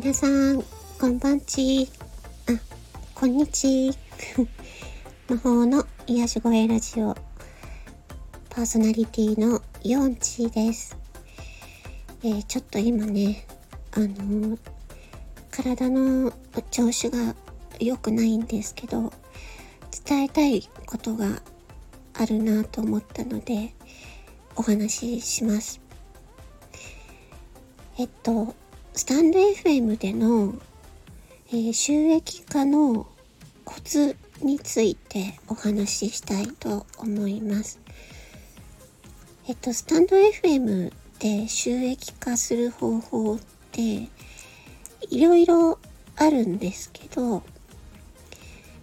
皆さん、こんばんち。あ、こんにち。魔法の癒し声ラジオ。パーソナリティのヨンチーです。えー、ちょっと今ね、あのー、体の調子が良くないんですけど、伝えたいことがあるなと思ったので、お話しします。えっと、スタンド FM での、えー、収益化のコツについてお話ししたいと思います。えっと、スタンド FM で収益化する方法っていろいろあるんですけど、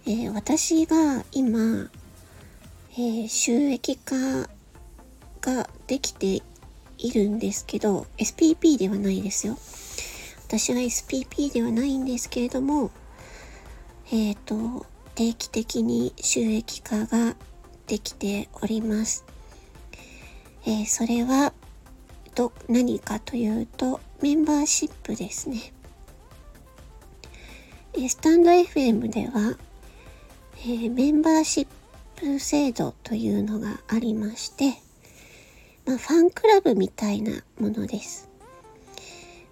えー、私が今、えー、収益化ができているんですけど、SPP ではないですよ。私は SPP ではないんですけれども、えっ、ー、と、定期的に収益化ができております。えー、それは、ど、何かというと、メンバーシップですね。えスタンド FM では、えー、メンバーシップ制度というのがありまして、まあ、ファンクラブみたいなものです。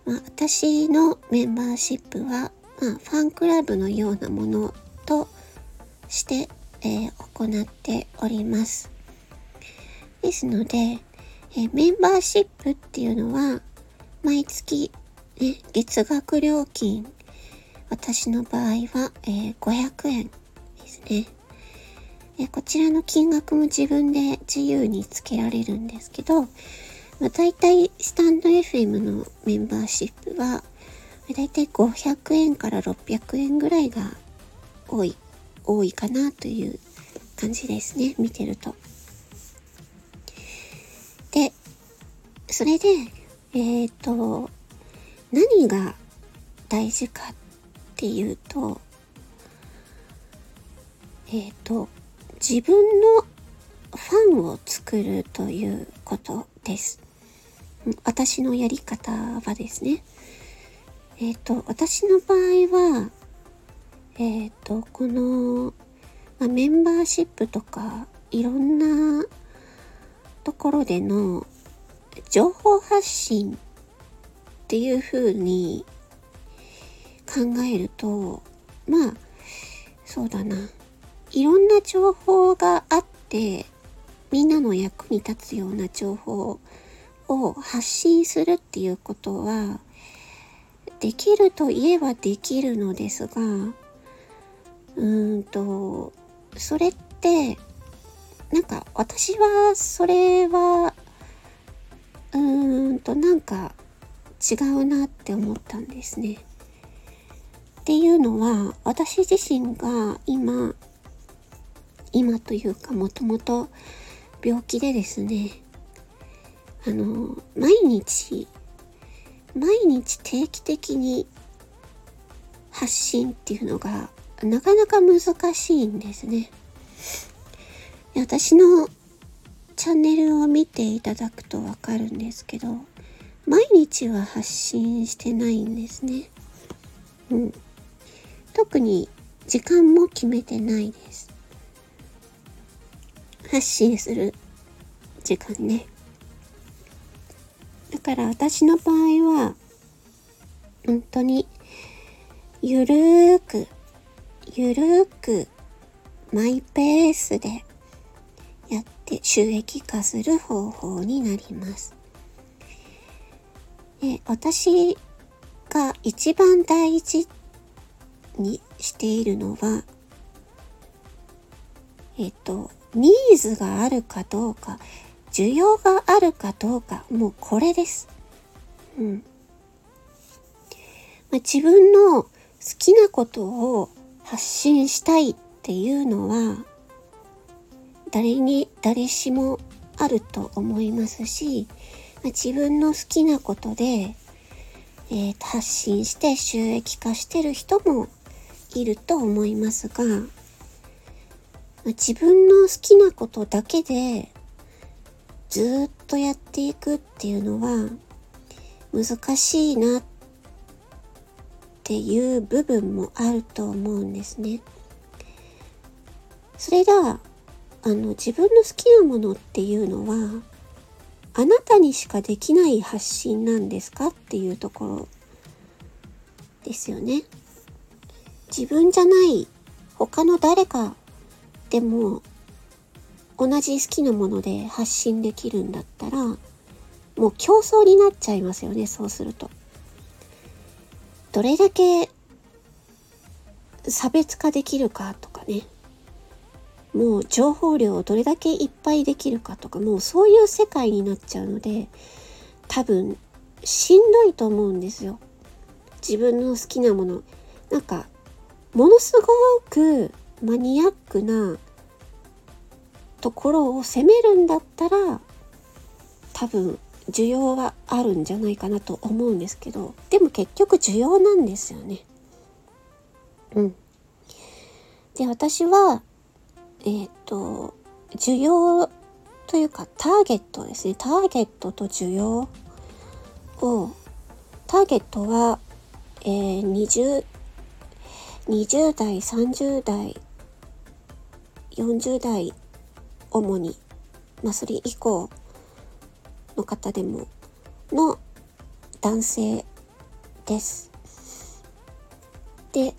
まあ、私のメンバーシップは、まあ、ファンクラブのようなものとして、えー、行っております。ですので、えー、メンバーシップっていうのは、毎月、ね、月額料金、私の場合は、えー、500円ですね。えこちらの金額も自分で自由につけられるんですけど、まあ、大体スタンド FM のメンバーシップは、大体500円から600円ぐらいが多い、多いかなという感じですね、見てると。で、それで、えっ、ー、と、何が大事かっていうと、えっ、ー、と、自分のファンを作るということです。私のやり方はですね、えっ、ー、と、私の場合は、えっ、ー、と、この、ま、メンバーシップとか、いろんなところでの情報発信っていう風に考えると、まあ、そうだな。いろんな情報があって、みんなの役に立つような情報をを発信するっていうことは、できるといえばできるのですが、うーんと、それって、なんか私はそれは、うーんとなんか違うなって思ったんですね。っていうのは私自身が今今というかもともと病気でですねあの、毎日、毎日定期的に発信っていうのがなかなか難しいんですね。私のチャンネルを見ていただくとわかるんですけど、毎日は発信してないんですね。うん。特に時間も決めてないです。発信する時間ね。だから私の場合は、本当に、ゆるーく、ゆるーく、マイペースでやって収益化する方法になります。で私が一番大事にしているのは、えっと、ニーズがあるかどうか、需要があるかどうか、もうこれです。うん。まあ、自分の好きなことを発信したいっていうのは、誰に、誰しもあると思いますし、まあ、自分の好きなことで、えー、発信して収益化してる人もいると思いますが、自分の好きなことだけでずっとやっていくっていうのは難しいなっていう部分もあると思うんですね。それが、あの、自分の好きなものっていうのは、あなたにしかできない発信なんですかっていうところですよね。自分じゃない他の誰かでも同じ好きなもので発信できるんだったらもう競争になっちゃいますよねそうすると。どれだけ差別化できるかとかね。もう情報量をどれだけいっぱいできるかとかもうそういう世界になっちゃうので多分しんどいと思うんですよ。自分の好きなもの。なんかものすごくマニアックなところを攻めるんだったら多分需要はあるんじゃないかなと思うんですけどでも結局需要なんですよね。うん。で私はえっ、ー、と需要というかターゲットですねターゲットと需要をターゲットは、えー、20 20代、30代、40代、主に、まあ、それ以降の方でも、の男性です。で、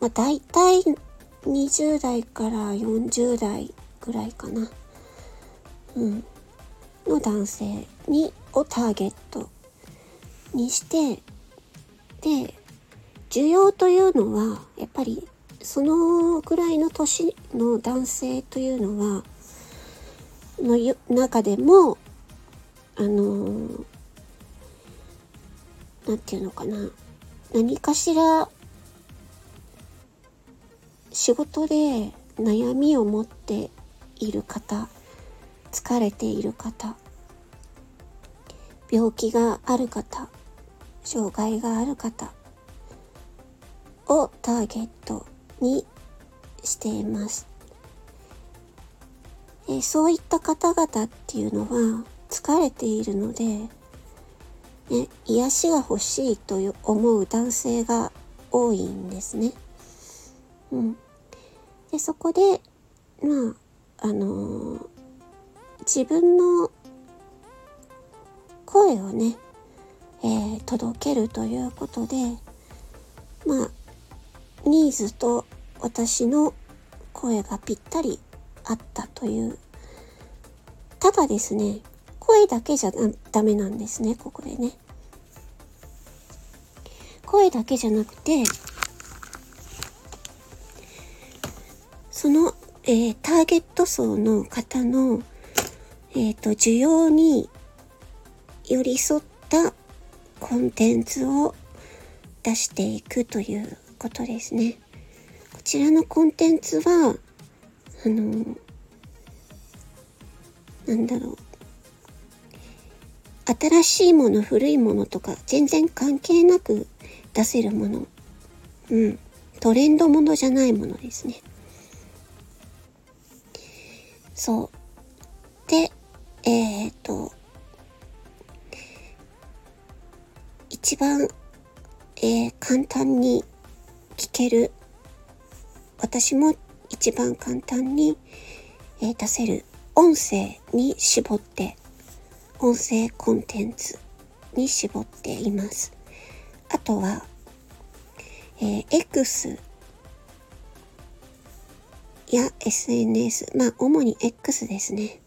まあ、大体20代から40代ぐらいかな。うん。の男性に、をターゲットにして、で、需要というのはやっぱりそのぐらいの年の男性というのはの中でもあの何て言うのかな。何かしら仕事で悩みを持っている方疲れている方病気がある方障害がある方をターゲットにしています。えそういった方々っていうのは疲れているので、ね、癒しが欲しいという思う男性が多いんですね。うん。で、そこで、まあ、あのー、自分の声をね、えー、届けるということで、まあ、ニーズと私の声がぴったりあったという。ただですね、声だけじゃダメなんですね、ここでね。声だけじゃなくて、その、えー、ターゲット層の方の、えっ、ー、と、需要に寄り添ったコンテンツを出していくということですね。こちらのコンテンツは、あの、なんだろう。新しいもの、古いものとか、全然関係なく出せるもの。うん。トレンドものじゃないものですね。そう。で、えっ、と、一番、えー、簡単に聞ける私も一番簡単に、え、出せる音声に絞って音声コンテンツに絞っています。あとは、えー、X や SNS、まあ主に X ですね。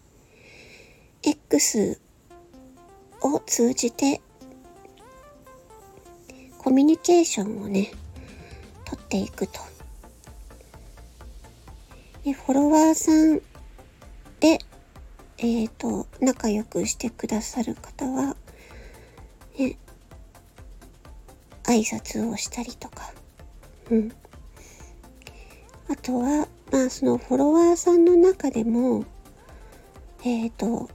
X を通じてコミュニケーションをね、取っていくと。で、フォロワーさんで、えっ、ー、と、仲良くしてくださる方は、ね、挨拶をしたりとか、うん。あとは、まあ、そのフォロワーさんの中でも、えっ、ー、と、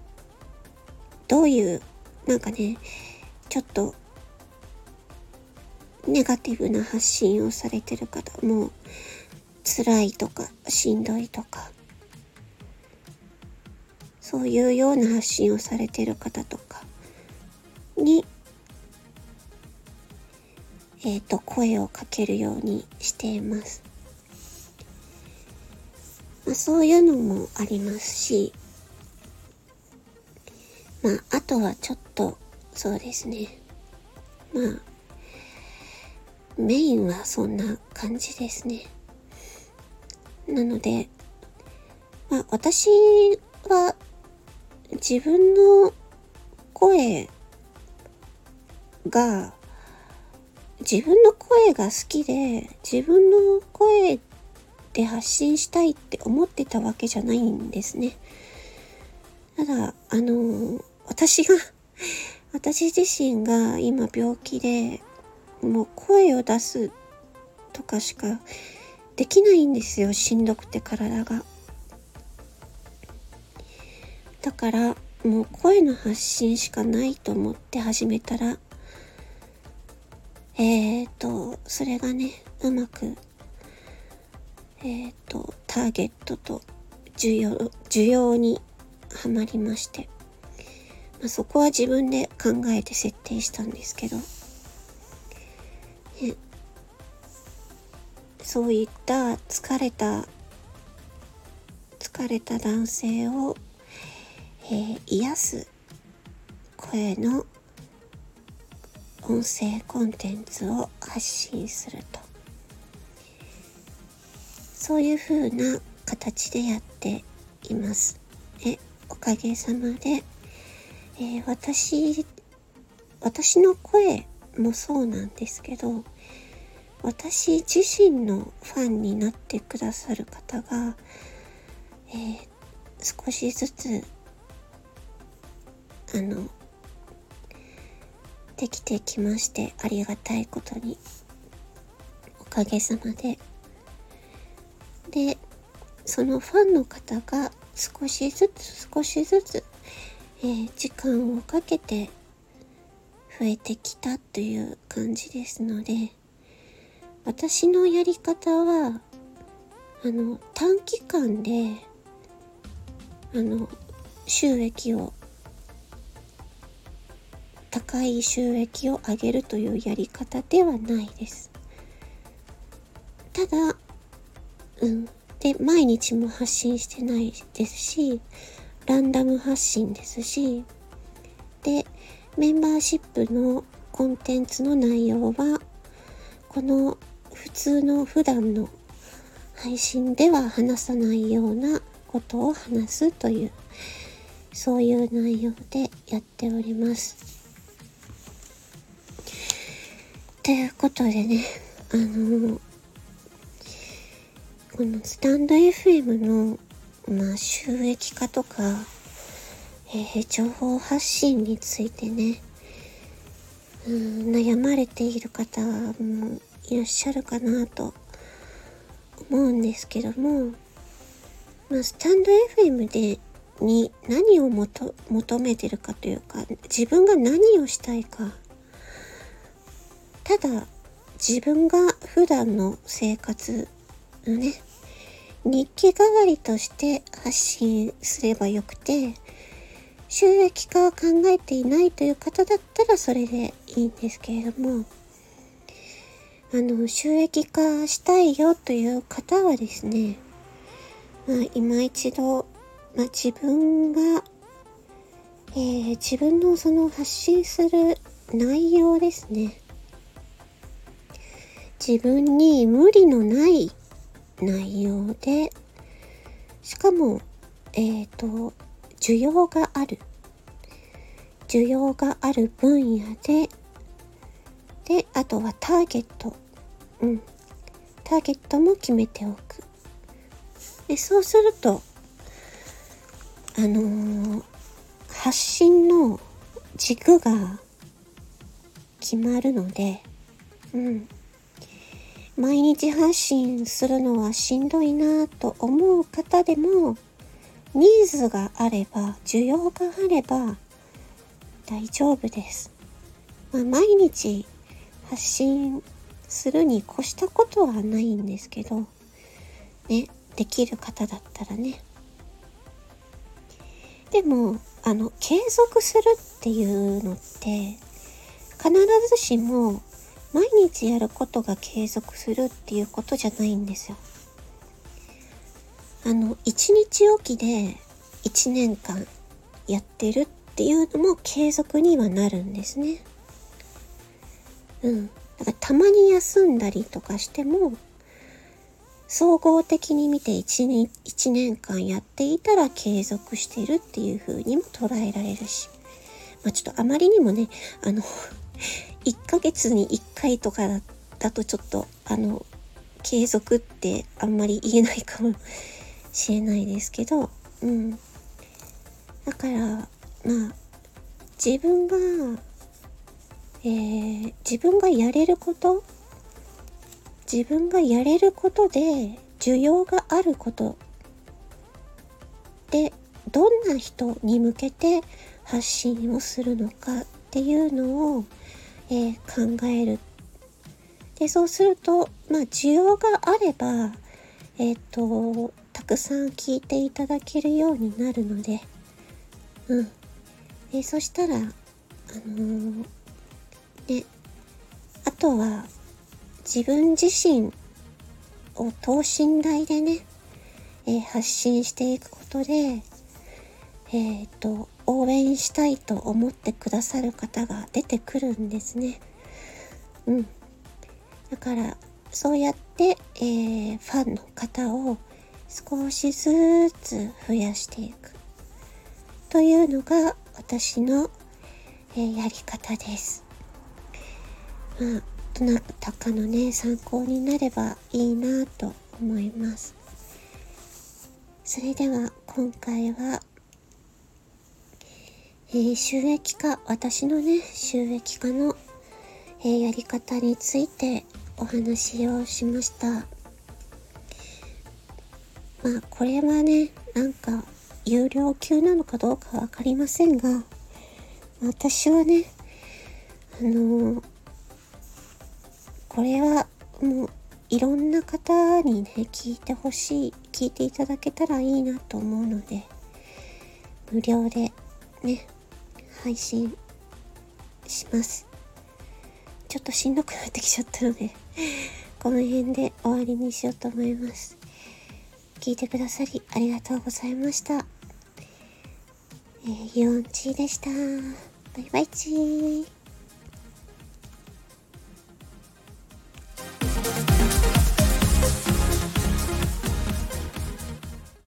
どういう、なんかね、ちょっとネガティブな発信をされてる方も辛いとかしんどいとかそういうような発信をされてる方とかにえっ、ー、と、声をかけるようにしています。まあ、そういうのもありますし、まあ、あとはちょっと、そうですね。まあ、メインはそんな感じですね。なので、まあ、私は自分の声が、自分の声が好きで、自分の声で発信したいって思ってたわけじゃないんですね。ただ、あの、私が、私自身が今病気で、もう声を出すとかしかできないんですよ。しんどくて体が。だから、もう声の発信しかないと思って始めたら、えーと、それがね、うまく、えーと、ターゲットと需要、需要にはまりまして、まあ、そこは自分で考えて設定したんですけど、そういった疲れた、疲れた男性を、えー、癒す声の音声コンテンツを発信すると。そういう風な形でやっていますえおかげさまで、えー、私私の声もそうなんですけど私自身のファンになってくださる方が、えー、少しずつあのできてきましてありがたいことにおかげさまで。でそのファンの方が少しずつ少しずつ、えー、時間をかけて増えてきたという感じですので私のやり方はあの短期間であの収益を高い収益を上げるというやり方ではないです。ただ、うん。で、毎日も発信してないですし、ランダム発信ですし、で、メンバーシップのコンテンツの内容は、この普通の普段の配信では話さないようなことを話すという、そういう内容でやっております。ということでね、あのこのスタンド FM の、まあ、収益化とか、えー、情報発信についてね、うん、悩まれている方もいらっしゃるかなと思うんですけども、まあ、スタンド FM でに何を求めてるかというか自分が何をしたいか。ただ自分が普段の生活のね日記代わりとして発信すればよくて収益化を考えていないという方だったらそれでいいんですけれどもあの収益化したいよという方はですね、まあ、今一度、まあ、自分が、えー、自分のその発信する内容ですね自分に無理のない内容で、しかも、えっ、ー、と、需要がある。需要がある分野で、で、あとはターゲット。うん。ターゲットも決めておく。で、そうすると、あのー、発信の軸が決まるので、うん。毎日発信するのはしんどいなと思う方でもニーズがあれば需要があれば大丈夫です、まあ、毎日発信するに越したことはないんですけどねできる方だったらねでもあの継続するっていうのって必ずしも毎日やることが継続するっていうことじゃないんですよ。あの、一日おきで1年間やってるっていうのも継続にはなるんですね。うん。だからたまに休んだりとかしても、総合的に見て 1, 年1年間やっていたら継続してるっていう風にも捉えられるし。まあちょっとあまりにもね、あの 1ヶ月に1回とかだとちょっと、あの、継続ってあんまり言えないかもしれないですけど、うん。だから、まあ、自分が、えー、自分がやれること自分がやれることで需要があることでどんな人に向けて発信をするのかっていうのをえー、考える。で、そうすると、まあ、需要があれば、えっ、ー、と、たくさん聞いていただけるようになるので、うん。えそしたら、あのー、ね、あとは、自分自身を等身大でね、え発信していくことで、えっ、と、応援したいと思ってくださる方が出てくるんですね。うん。だから、そうやって、えー、ファンの方を少しずつ増やしていく。というのが私の、えー、やり方です。まあ、どなたかのね、参考になればいいなと思います。それでは今回はえー、収益化、私のね、収益化の、えー、やり方についてお話をしました。まあ、これはね、なんか、有料級なのかどうかわかりませんが、私はね、あのー、これはもういろんな方にね、聞いてほしい、聞いていただけたらいいなと思うので、無料でね、配信します。ちょっとしんどくなってきちゃったので この辺で終わりにしようと思います。聞いてくださりありがとうございました。えー、ユオンチーでした。バイバイチー。